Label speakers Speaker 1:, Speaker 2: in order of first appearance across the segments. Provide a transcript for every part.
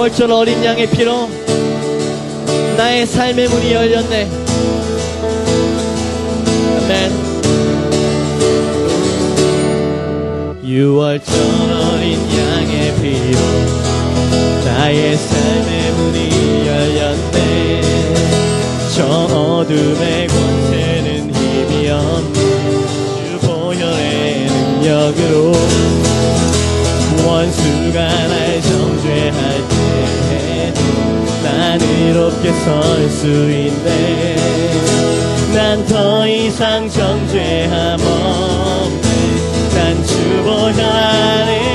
Speaker 1: 6월절 어린 양의 피로 나의 삶의 문이 열렸네. 아멘. 6월절 어린 양의 피로 나의 삶의 문이 열렸네. 저 어둠의 권세는 힘이 없네. 주 보혈의 능력으로 원수가 날 정죄할 때 난 이롭게 설 수 있네. 난 더 이상 정죄함 없네. 난 주보혈 안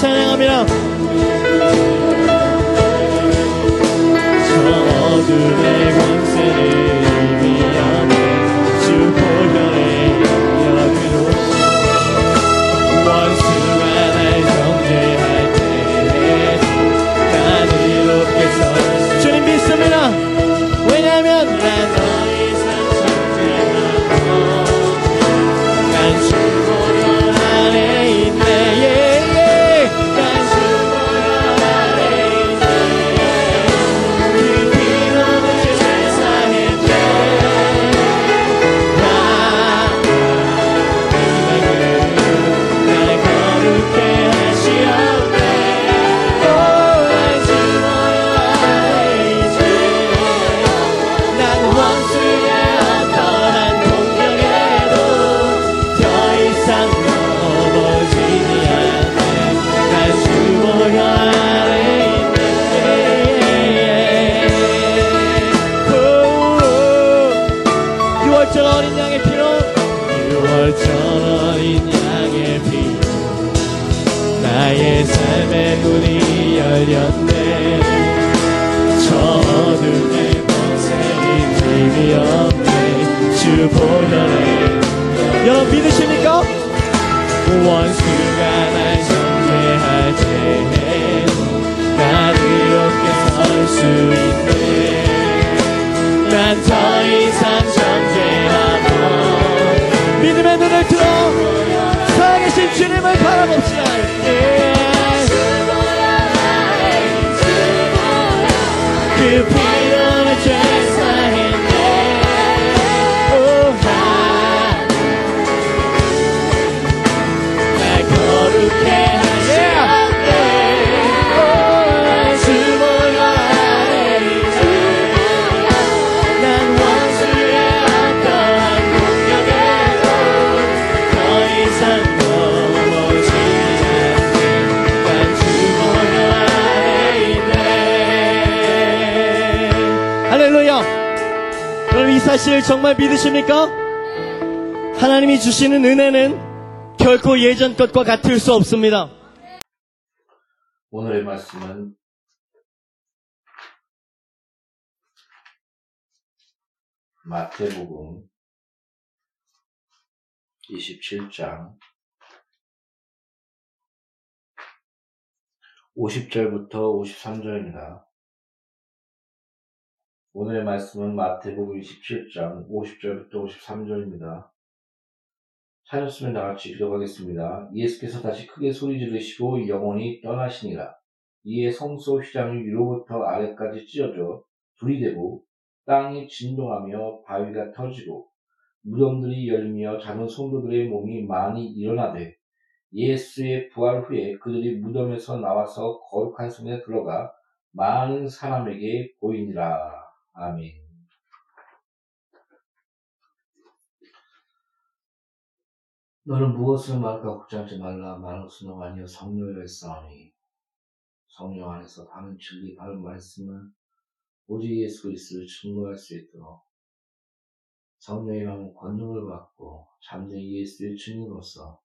Speaker 1: 선 수 있네. 난 더 이상 정죄하고 믿음의 눈을 들어 살아계신 주님을 바라봅시다. 예. 그 사실 정말 믿으십니까? 하나님이 주시는 은혜는 결코 예전 것과 같을 수 없습니다
Speaker 2: 오늘의 말씀은 마태복음 27장 50절부터 53절입니다. 오늘의 말씀은 마태복음 27장 50절부터 53절입니다. 찾았으면 다같이 읽어가겠습니다. 예수께서 다시 크게 소리 지르시고 영원히 떠나시니라. 이에 성소 휘장이 위로부터 아래까지 찢어져 둘이 되고 땅이 진동하며 바위가 터지고 무덤들이 열리며 작은 성도들의 몸이 많이 일어나되 예수의 부활 후에 그들이 무덤에서 나와서 거룩한 성에 들어가 많은 사람에게 보이니라. 아멘. 너는 무엇을 말까 걱정하지 말라. 말할 수는 아니요 성령의 싸움이 성령 안에서 바른 진리, 바른 말씀을 오직 예수 그리스도를 증거할 수 있도록 성령의 만 권능을 받고 잠든 예수의 증인으로서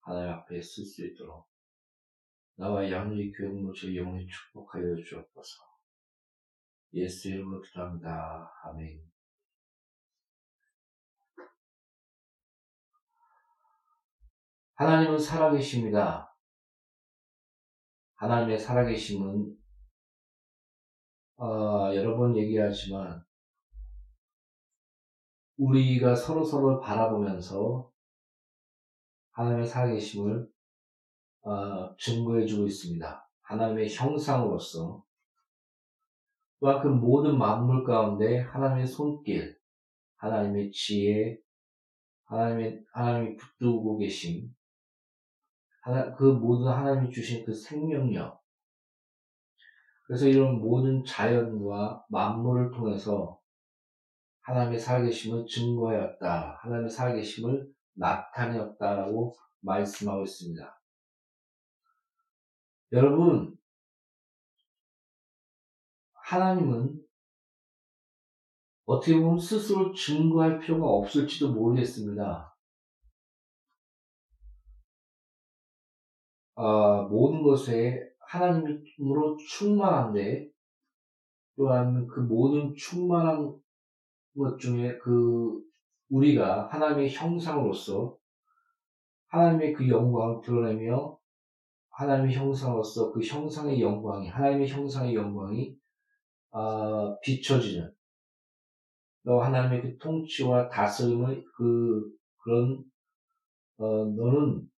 Speaker 2: 하나님 앞에 쓸 수 있도록 나와 양리 교회 공동체 영원히 축복하여 주옵소서. 예수 이름으로 기도합니다. 아멘. 하나님은 살아계십니다. 하나님의 살아계심은 어, 여러 번 얘기하지만 우리가 서로 서로 바라보면서 하나님의 살아계심을 어, 증거해주고 있습니다. 하나님의 형상으로서 또한 그 모든 만물 가운데 하나님의 손길, 하나님의 지혜, 하나님의 하나님이 붙들고 계심, 하나, 그 모든 하나님이 주신 그 생명력. 그래서 이런 모든 자연과 만물을 통해서 하나님의 살아계심을 증거하였다. 하나님의 살아계심을 나타내었다라고 말씀하고 있습니다. 여러분, 하나님은 어떻게 보면 스스로 증거할 필요가 없을지도 모르겠습니다. 어, 모든 것에 하나님으로 충만한데 또한 그 모든 충만한 것 중에 그 우리가 하나님의 형상으로서 하나님의 그 영광을 드러내며 하나님의 형상으로서 그 형상의 영광이 하나님의 형상의 영광이 어, 비춰지는. 또 하나님의 그 통치와 다스림의 그 그런 어, 너는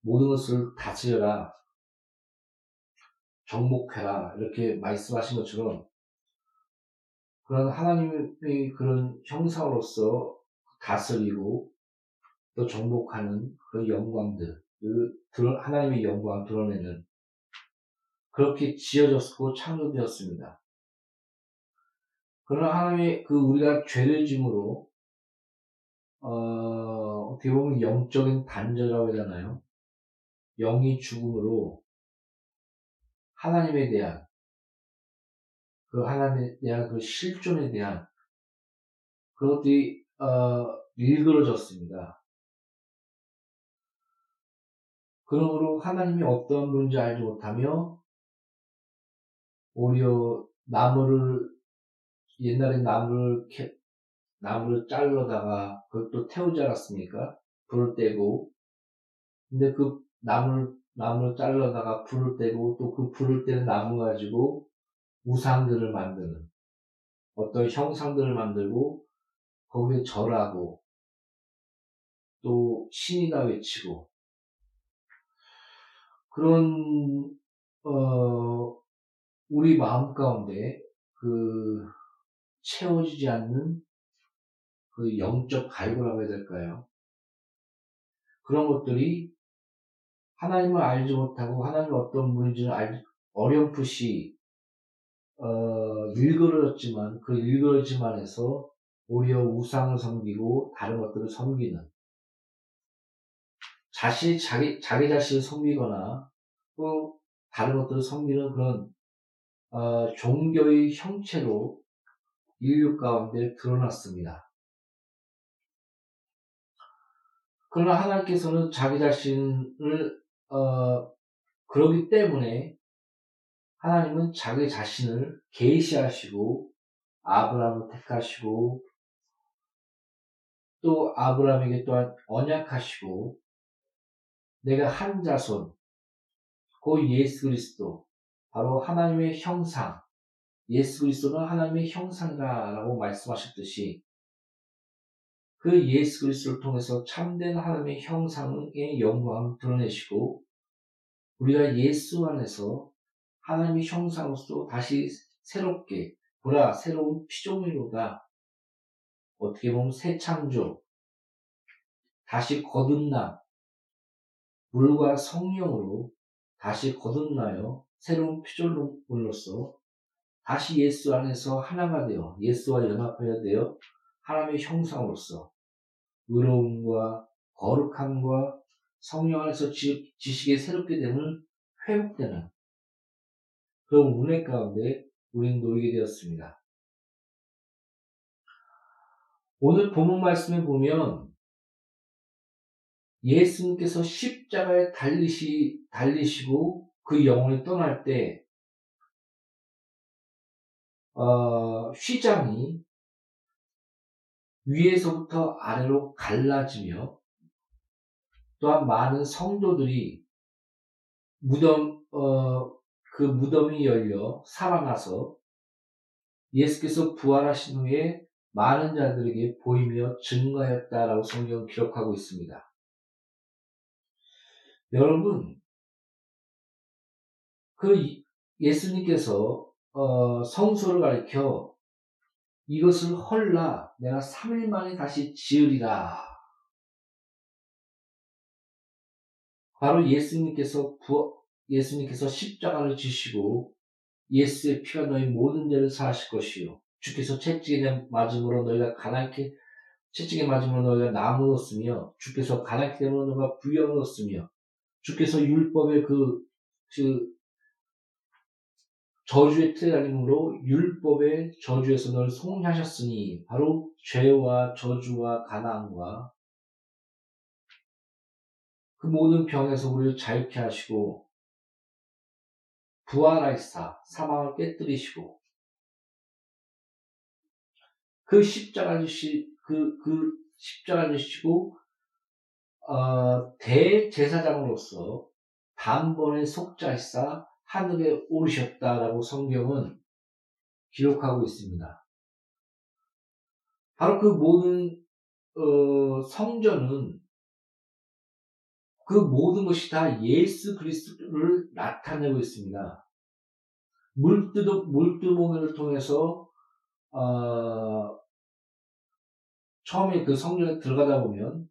Speaker 2: 모든 것을 다스려라. 정복해라. 이렇게 말씀하신 것처럼 그런 하나님의 그런 형상으로서 다스리고 또 정복하는 그 영광들, 그 하나님의 영광을 드러내는 그렇게 지어졌고 창조되었습니다. 그러나 하나님의 그 우리가 죄를 짐으로 어, 어떻게 보면 영적인 단절이라고 되나요? 영이 죽음으로 하나님에 대한 그 하나님에 대한 그 실존에 대한 그것들이 어, 일그러졌습니다. 그러므로 하나님이 어떤 분인지 알지 못하며 오히려 나무를 옛날에 나무를 캐, 나무를 잘라다가 그것도 태우지 않았습니까? 불을 떼고 근데 그 나무를 나무를 잘라다가 불을 떼고 또 그 불을 떼는 나무 가지고 우상들을 만드는 어떤 형상들을 만들고 거기에 절하고 또 신이다 외치고 그런 어 우리 마음 가운데 그 채워지지 않는 그 영적 갈구라고 해야 될까요? 그런 것들이 하나님을 알지 못하고 하나님 어떤 분인지를 알, 어렴풋이 어, 일그러졌지만 그 일그러지만해서 오히려 우상을 섬기고 다른 것들을 섬기는 자신 자기 자기 자신을 섬기거나 또 다른 것들을 섬기는 그런 어, 종교의 형체로 인류 가운데 드러났습니다. 그러나 하나님께서는 자기 자신을 어, 그러기 때문에 하나님은 자기 자신을 계시하시고 아브라함을 택하시고 또 아브라함에게 또한 언약하시고 내가 한 자손 그 예수 그리스도 바로 하나님의 형상 예수 그리스도는 하나님의 형상이라고 말씀하셨듯이 그 예수 그리스도를 통해서 참된 하나님의 형상의 영광을 드러내시고 우리가 예수 안에서 하나님의 형상으로서 다시 새롭게 보라 새로운 피조물로다. 어떻게 보면 새 창조 다시 거듭나 물과 성령으로 다시 거듭나요 새로운 피조물로서 다시 예수 안에서 하나가 되어 예수와 연합하여 되어 하나님의 형상으로서 의로움과 거룩함과 성령 안에서 지, 지식이 새롭게 되는 회복되는 그런 운행 가운데 우리는 놓이게 되었습니다. 오늘 본문 말씀에 보면 예수님께서 십자가에 달리시, 달리시고 그 영혼이 떠날 때, 어, 휘장이 위에서부터 아래로 갈라지며 또한 많은 성도들이 무덤, 어, 그 무덤이 열려 살아나서 예수께서 부활하신 후에 많은 자들에게 보이며 증거했다라고 성경은 기록하고 있습니다. 여러분, 그 예수님께서 어, 성소를 가리켜 이것을 헐라 내가 3일 만에 다시 지으리라. 바로 예수님께서 부, 예수님께서 십자가를 지시고 예수의 피가 너희 모든 죄를 사하실 것이요. 주께서 채찍에 맞음으로 너희가 가난케 채찍에 맞음으로 너희가 나무 얻었으며 주께서 가난케 되므로 너희가 부영을 얻었으며 주께서 율법의 그, 그 저주의 틀에 달림으로 율법의 저주에서 너를 송하셨으니 바로 죄와 저주와 가난과 그 모든 병에서 우리를 자유케 하시고 부활하시사 사망을 깨뜨리시고 그 십자가를 지 그, 그 십자가를 지시고 어, 대제사장으로서 단번에 속자시사 하늘에 오르셨다라고 성경은 기록하고 있습니다. 바로 그 모든 어, 성전은 그 모든 것이 다 예수 그리스도를 나타내고 있습니다. 물두도 물두멍을 통해서 어, 처음에 그 성전에 들어가다 보면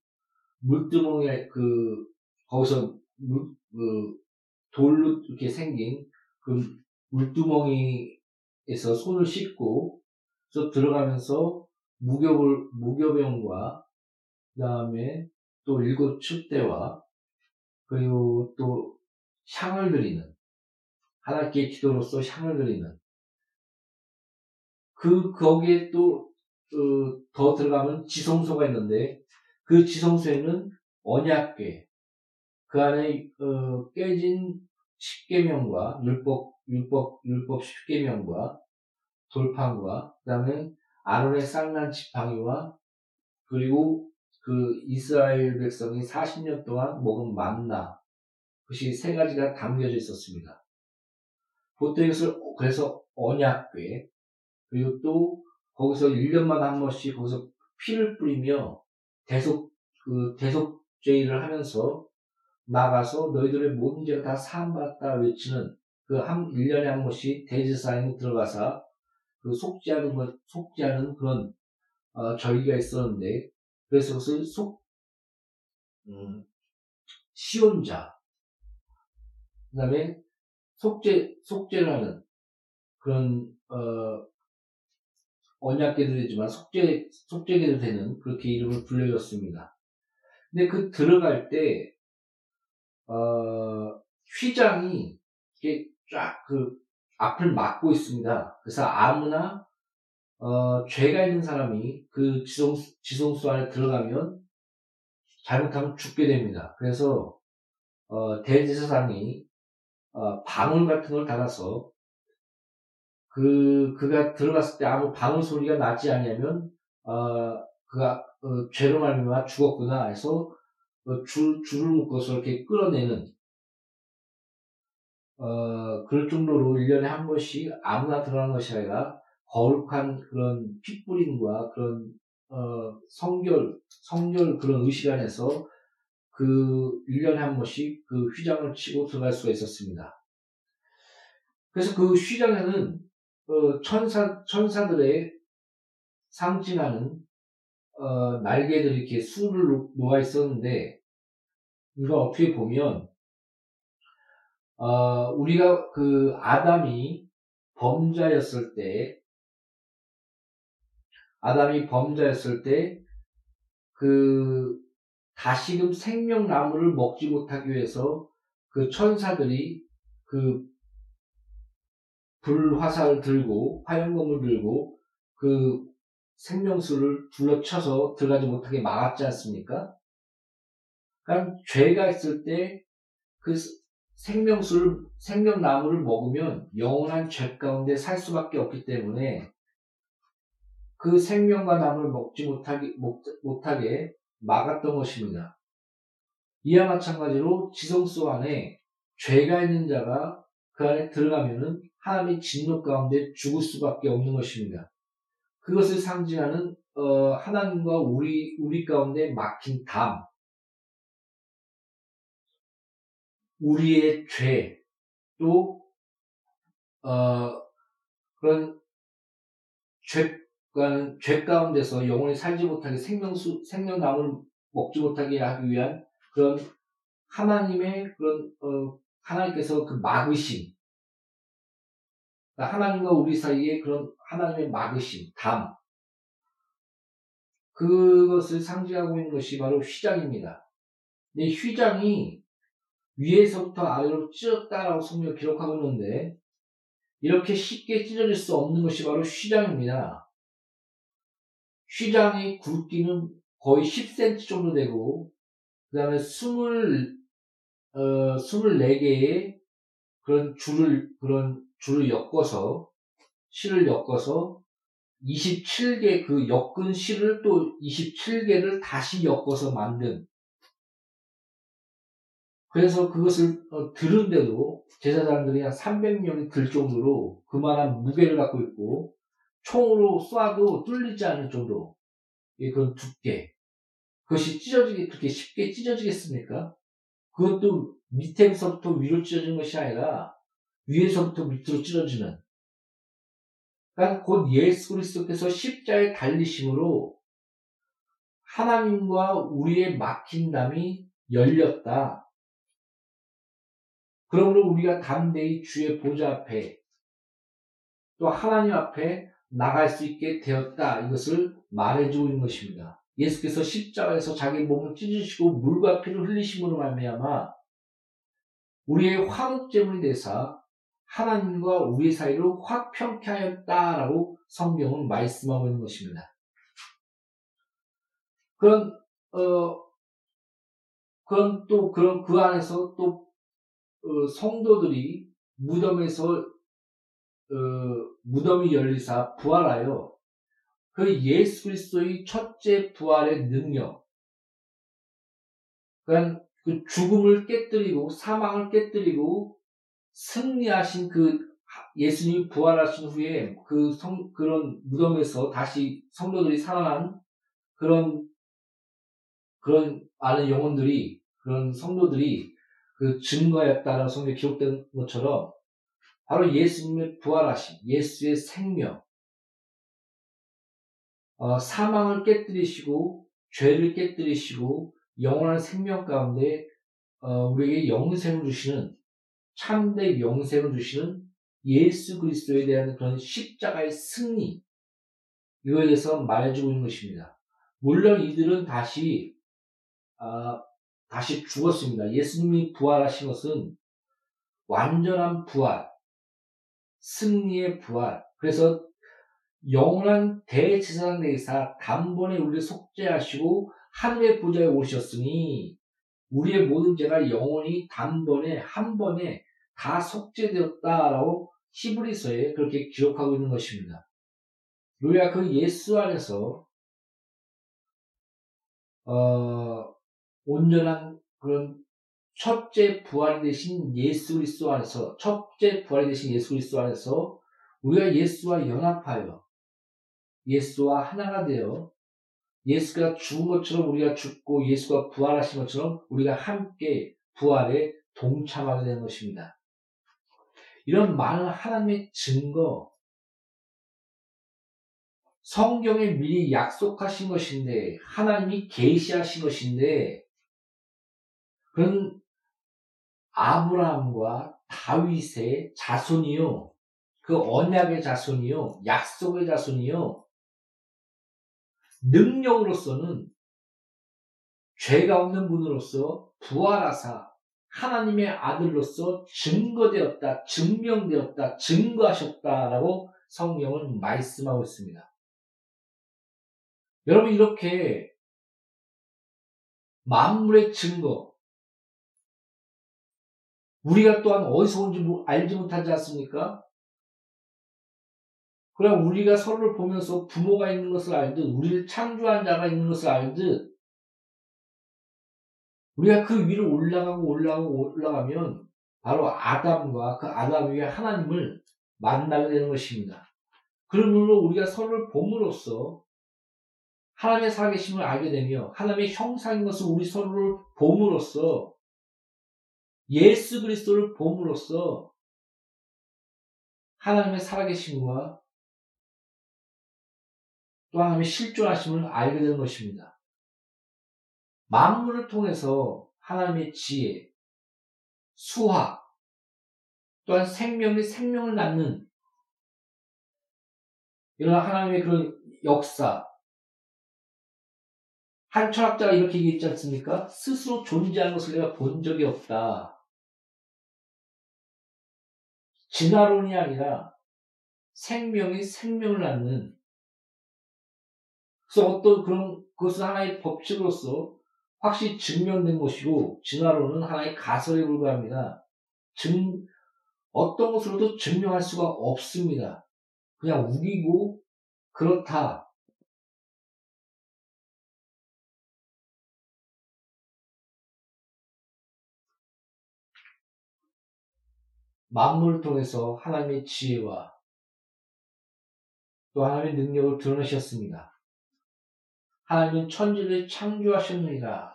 Speaker 2: 물두멍에 그 거기서 물, 그 돌로 이렇게 생긴 그 물두멍이에서 손을 씻고 또 들어가면서 무교을 무교병과 그 다음에 또 일곱 축대와 그리고 또 향을 드리는 하나님께 기도로서 향을 드리는 그 거기에 또더 어, 들어가면 지성소가 있는데 그 지성소에는 언약궤 그 안에 어, 깨진 십계명과 율법 율법 율법 십계명과 돌판과 그다음에 아론의 쌍난 지팡이와 그리고 그 이스라엘 백성이 40년 동안 먹은 만나 그것이 세 가지가 담겨져 있었습니다. 보통 이것을 그래서 언약궤 그리고 또 거기서 1년마다 한 번씩 거기서 피를 뿌리며 대속 그 대속죄를 하면서 나가서 너희들의 모든 죄가 다 사함받았다 외치는 그 한, 1년에 한 번씩 대제사장이 들어가서 그 속죄하는 것, 속죄하는 그런, 어, 절기가 있었는데, 그래서 그것을 속, 음, 시온자, 그 다음에 속죄, 속죄를 하는 그런, 어, 언약계들이지만 속죄, 속죄계들 되는 그렇게 이름을 불려줬습니다. 근데 그 들어갈 때, 어, 휘장이 이렇게 쫙 그 앞을 막고 있습니다. 그래서 아무나 어, 죄가 있는 사람이 그 지성, 지성수 안에 들어가면 잘못하면 죽게 됩니다. 그래서 어, 대제사장이 어, 방울 같은 걸 달아서 그 그가 들어갔을 때 아무 방울 소리가 나지 않냐면 어, 그가 어, 죄로 말미암아 죽었구나 해서 그 줄, 줄을 묶어서 이렇게 끌어내는, 어, 그럴 정도로 1년에 한 번씩 아무나 들어가는 것이 아니라 거룩한 그런 핏뿌림과 그런, 어, 성결, 성결 그런 의식 안에서 그 1년에 한 번씩 그 휘장을 치고 들어갈 수가 있었습니다. 그래서 그 휘장에는, 어, 천사, 천사들의 상징하는 어, 날개들이 이렇게 수를 놓아 있었는데, 우리가 어떻게 보면, 어, 우리가 그 아담이 범자였을 때, 아담이 범자였을 때, 그, 다시금 생명나무를 먹지 못하기 위해서 그 천사들이 그 불화살을 들고 화염검을 들고 그 생명수를 둘러쳐서 들어가지 못하게 막았지 않습니까? 그러니까 죄가 있을 때 그 생명수를 생명나무를 먹으면 영원한 죄 가운데 살 수밖에 없기 때문에 그 생명과 나무를 먹지 못하게, 못하게 막았던 것입니다. 이와 마찬가지로 지성소 안에 죄가 있는 자가 그 안에 들어가면은 하나님의 진노 가운데 죽을 수밖에 없는 것입니다. 그것을 상징하는 어, 하나님과 우리 우리 가운데 막힌 담, 우리의 죄, 또 어, 그런 죄, 죄 가운데서 영원히 살지 못하게 생명수 생명나무를 먹지 못하게 하기 위한 그런 하나님의 그런 어, 하나님께서 그 막으심, 그러니까 하나님과 우리 사이에 그런 하나님의 막으심, 담, 그것을 상징하고 있는 것이 바로 휘장입니다. 이 휘장이 위에서부터 아래로 찢었다라고 성경 기록하고 있는데 이렇게 쉽게 찢어질 수 없는 것이 바로 휘장입니다. 휘장의 굵기는 거의 10cm 정도 되고 그 다음에 20, 어, 24개의 그런 줄을, 그런 줄을 엮어서, 실을 엮어서 27개 그 엮은 실을 또 27개를 다시 엮어서 만든 그래서 그것을 어, 들은데도 제사장들이 한 300명이 들 정도로 그만한 무게를 갖고 있고 총으로 쏴도 뚫리지 않을 정도 그런 두께 그것이 찢어지게 그렇게 쉽게 찢어지겠습니까? 그것도 밑에서부터 위로 찢어지는 것이 아니라 위에서부터 밑으로 찢어지는 그러니까 곧 예수 그리스도께서 십자에 달리심으로 하나님과 우리의 막힌 담이 열렸다. 그러므로 우리가 담대히 주의 보좌 앞에 또 하나님 앞에 나갈 수 있게 되었다. 이것을 말해주고 있는 것입니다. 예수께서 십자가에서 자기 몸을 찢으시고 물과 피를 흘리심으로 말미암아 우리의 화목제물이 되사 하나님과 우리 사이로 화평케 하였다라고 성경은 말씀하고 있는 것입니다. 그런 어 그런 또 그런 그 안에서 또 어, 성도들이 무덤에서 어, 무덤이 열리사 부활하여 그 예수 그리스도의 첫째 부활의 능력, 그러니까 그 죽음을 깨뜨리고 사망을 깨뜨리고 승리하신 그 예수님이 부활하신 후에 그 성, 그런 무덤에서 다시 성도들이 살아난 그런 그런 많은 영혼들이 그런 성도들이 그 증거였다라는 성경에 기록된 것처럼 바로 예수님의 부활하심, 예수의 생명, 어, 사망을 깨뜨리시고 죄를 깨뜨리시고 영원한 생명 가운데 어, 우리에게 영생을 주시는 참된 영생을 주시는 예수 그리스도에 대한 그런 십자가의 승리 이거에 대해서 말해주고 있는 것입니다. 물론 이들은 다시 아, 다시 죽었습니다. 예수님이 부활하신 것은 완전한 부활, 승리의 부활. 그래서 영원한 대제사장 대사 단번에 우리를 속죄하시고 하늘의 보좌에 오셨으니 우리의 모든 죄가 영원히 단번에 한 번에 다 속죄되었다라고 히브리서에 그렇게 기록하고 있는 것입니다. 우리가 그 예수 안에서 어, 온전한 그런 첫째 부활이 되신 예수 그리스도 안에서 첫째 부활이 되신 예수 그리스도 안에서 우리가 예수와 연합하여 예수와 하나가 되어 예수가 죽은 것처럼 우리가 죽고 예수가 부활하신 것처럼 우리가 함께 부활에 동참하게 되는 것입니다. 이런 많은 하나님의 증거, 성경에 미리 약속하신 것인데, 하나님이 계시하신 것인데, 그런 아브라함과 다윗의 자손이요, 그 언약의 자손이요, 약속의 자손이요, 능력으로서는 죄가 없는 분으로서 부활하사 하나님의 아들로서 증거되었다, 증명되었다, 증거하셨다라고 성경은 말씀하고 있습니다. 여러분 이렇게 만물의 증거 우리가 또한 어디서 온지 알지 못하지 않습니까? 그럼 우리가 서로를 보면서 부모가 있는 것을 알듯 우리를 창조한 자가 있는 것을 알듯 우리가 그 위로 올라가고 올라가고 올라가면 바로 아담과 그 아담 위에 하나님을 만나게 되는 것입니다. 그러므로 우리가 서로를 봄으로써 하나님의 살아계심을 알게 되며 하나님의 형상인 것을 우리 서로를 봄으로써 예수 그리스도를 봄으로써 하나님의 살아계심과 또 하나님의 실존하심을 알게 되는 것입니다. 만물을 통해서 하나님의 지혜, 수학, 또한 생명이 생명을 낳는 이런 하나님의 그런 역사. 한 철학자가 이렇게 얘기했지 않습니까? 스스로 존재하는 것을 내가 본 적이 없다. 진화론이 아니라 생명이 생명을 낳는 그래서 어떤 그런 것은 하나의 법칙으로서 확실히 증명된 것이고 진화론은 하나의 가설에 불과합니다. 증 어떤 것으로도 증명할 수가 없습니다. 그냥 우기고 그렇다. 만물을 통해서 하나님의 지혜와 또 하나님의 능력을 드러내셨습니다. 하나님은 천지를 창조하셨느니라.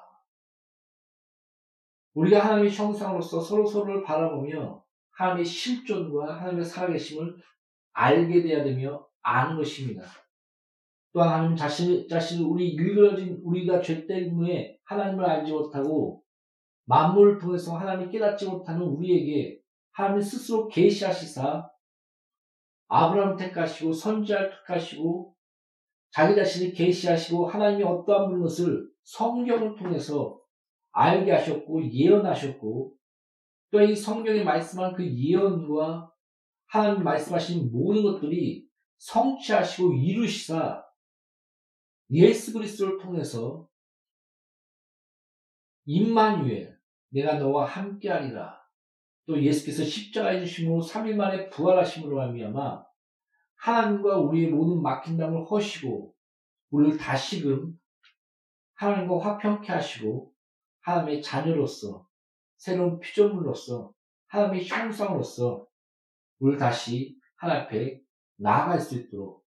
Speaker 2: 우리가 하나님의 형상으로서 서로 서로를 바라보며 하나님의 실존과 하나님의 살아계심을 알게 되어야 되며 아는 것입니다. 또한 하나님 자신, 자신을 우리 일그러진 우리가 죄 때문에 하나님을 알지 못하고 만물을 통해서 하나님을 깨닫지 못하는 우리에게 하나님 스스로 계시하시사 아브라함 택하시고 선지자를 택하시고 자기 자신을 계시하시고 하나님이 어떠한 분인 것을 성경을 통해서 알게 하셨고 예언하셨고 또 이 성경에 말씀한 그 예언과 하나님 말씀하신 모든 것들이 성취하시고 이루시사 예수 그리스도를 통해서 임마누엘 내가 너와 함께하리라. 또 예수께서 십자가에 주심으로 3일 만에 부활하심으로 말미암아 하나님과 우리의 모든 막힌 담을 허시고 우리를 다시금 하나님과 화평케 하시고 하나님의 자녀로서 새로운 피조물로서 하나님의 형상으로서 우리를 다시 하나님 앞에 나아갈 수 있도록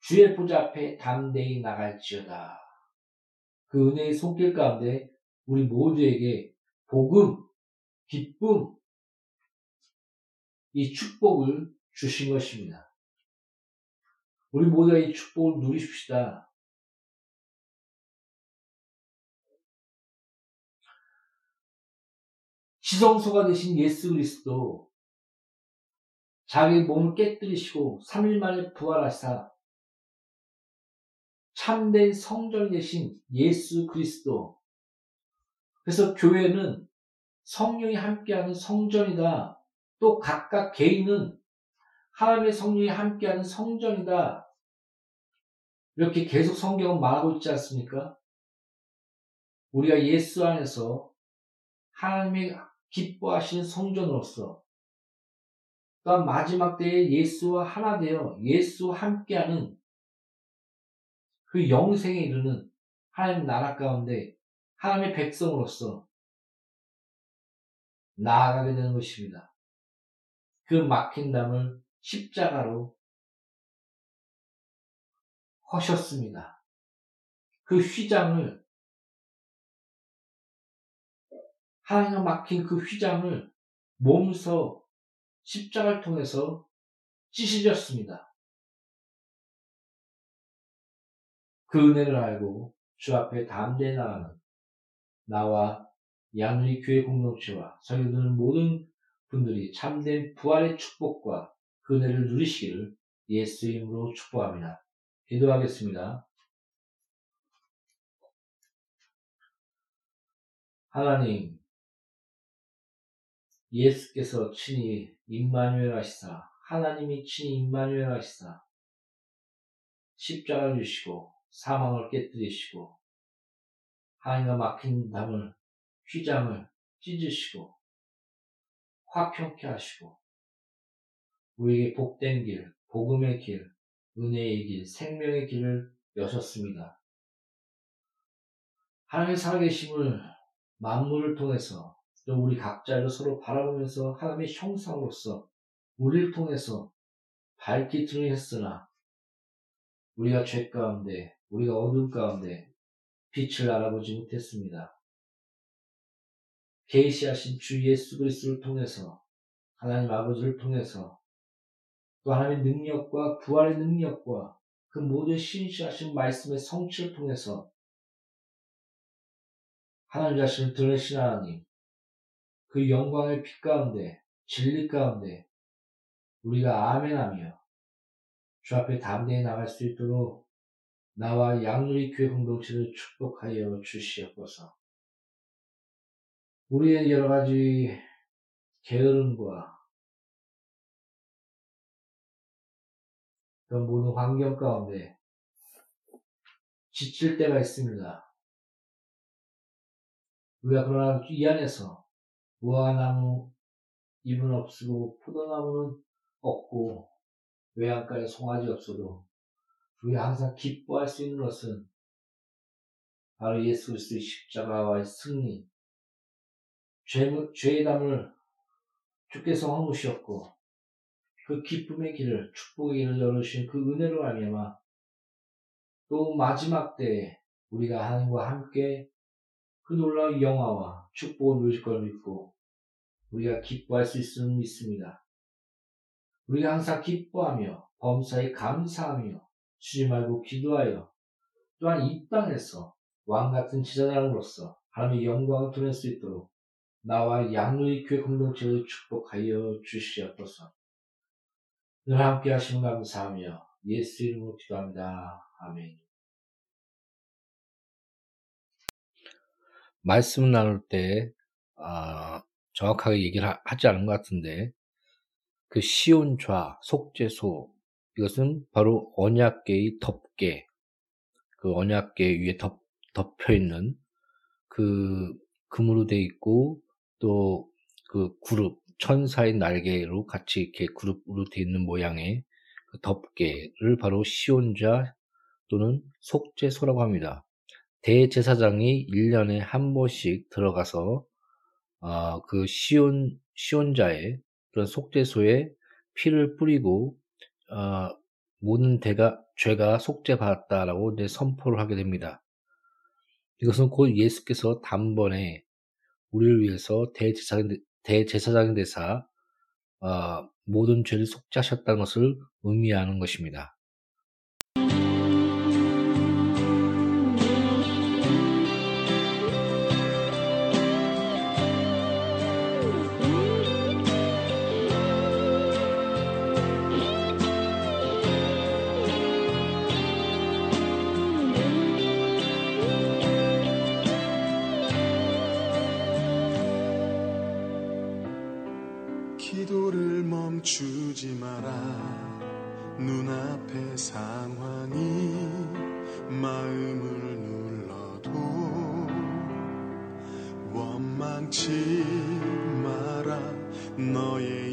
Speaker 2: 주의 보좌 앞에 담대히 나갈지어다. 그 은혜의 손길 가운데 우리 모두에게 복음, 기쁨, 이 축복을 주신 것입니다. 우리 모두가 이 축복을 누리십시다. 지성소가 되신 예수 그리스도 자기 몸을 깨뜨리시고 3일 만에 부활하사 참된 성전 되신 예수 그리스도 그래서 교회는 성령이 함께하는 성전이다. 또 각각 개인은 하나님의 성령이 함께하는 성전이다. 이렇게 계속 성경은 말하고 있지 않습니까? 우리가 예수 안에서 하나님의 기뻐하시는 성전으로서 또한 마지막 때에 예수와 하나 되어 예수와 함께하는 그 영생에 이르는 하나님 나라 가운데 하나님의 백성으로서 나아가게 되는 것입니다. 그 막힌 담을 십자가로 허셨습니다. 그 휘장을 하나님과 막힌 그 휘장을 몸서 십자가를 통해서 찢으셨습니다. 그 은혜를 알고 주 앞에 담대히 나가는 나와 양리 교회 공동체와 성도들 모든 분들이 참된 부활의 축복과 그 은혜를 누리시기를 예수 이름으로 축복합니다. 기도하겠습니다. 하나님, 예수께서 친히 임마누엘 하시사 하나님이 친히 임마누엘 하시사 십자가를 주시고 사망을 깨뜨리시고 하나님과 막힌 담을 휘장을 찢으시고 화평케 하시고 우리에게 복된 길, 복음의 길, 은혜의 길, 생명의 길을 여셨습니다. 하나님의 살아계심을 만물을 통해서 또 우리 각자를 서로 바라보면서 하나님의 형상으로서 우리를 통해서 밝히 드러냈으나 우리가 죄 가운데 우리가 어둠 가운데 빛을 알아보지 못했습니다. 계시하신 주 예수 그리스도를 통해서 하나님 아버지를 통해서 또 하나님의 능력과 부활의 능력과 그 모든 신실하신 말씀의 성취를 통해서 하나님 자신을 드러내신 하나님 그 영광의 빛 가운데 진리 가운데 우리가 아멘하며 주 앞에 담대히 나갈 수 있도록 나와 양누리 교회 공동체를 축복하여 주시옵소서. 우리의 여러 가지 게으름과 그런 모든 환경 가운데 지칠 때가 있습니다. 우리가 그러나 이 안에서 무화나무 잎은 없고 포도나무는 없고 외양간에 송아지 없어도 우리가 항상 기뻐할 수 있는 것은 바로 예수 그리스도의 십자가와의 승리, 죄, 죄의 담을 주께서 허무셨고 그 기쁨의 길을 축복의 길을 열어주신 그 은혜로 알미암아 또 마지막 때에 우리가 하나님과 함께 그 놀라운 영화와 축복을 누릴 걸 믿고 우리가 기뻐할 수 있음을 믿습니다. 우리가 항상 기뻐하며 범사에 감사하며 쉬지 말고 기도하여 또한 이 땅에서 왕 같은 지자장으로서 하나님의 영광을 드릴 수 있도록 나와 양누의 교회 공동체를 축복하여 주시옵소서. 늘 함께 하시면 감사하며 예수 이름으로 기도합니다. 아멘.
Speaker 3: 말씀 나눌 때 아, 정확하게 얘기를 하, 지 않은 것 같은데 그 시온좌 속죄소 이것은 바로 언약계의 덮개 그 언약계 위에 덮, 덮여 있는 그 금으로 돼 있고 또그 그룹 천사의 날개로 같이 이렇게 그룹으로 돼 있는 모양의 그 덮개를 바로 시온좌 또는 속죄소라고 합니다. 대제사장이 1년에 한 번씩 들어가서 어, 그 시온 시온자의 그런 속죄소에 피를 뿌리고 어, 모든 대가 죄가 속죄받았다라고 이제 선포를 하게 됩니다. 이것은 곧 예수께서 단번에 우리를 위해서 대제사장, 대제사장이 되사 어, 모든 죄를 속죄하셨다는 것을 의미하는 것입니다. 기도를 멈추지 마라. 눈앞의 상황이 마음을 눌러도 원망치 마라. 너의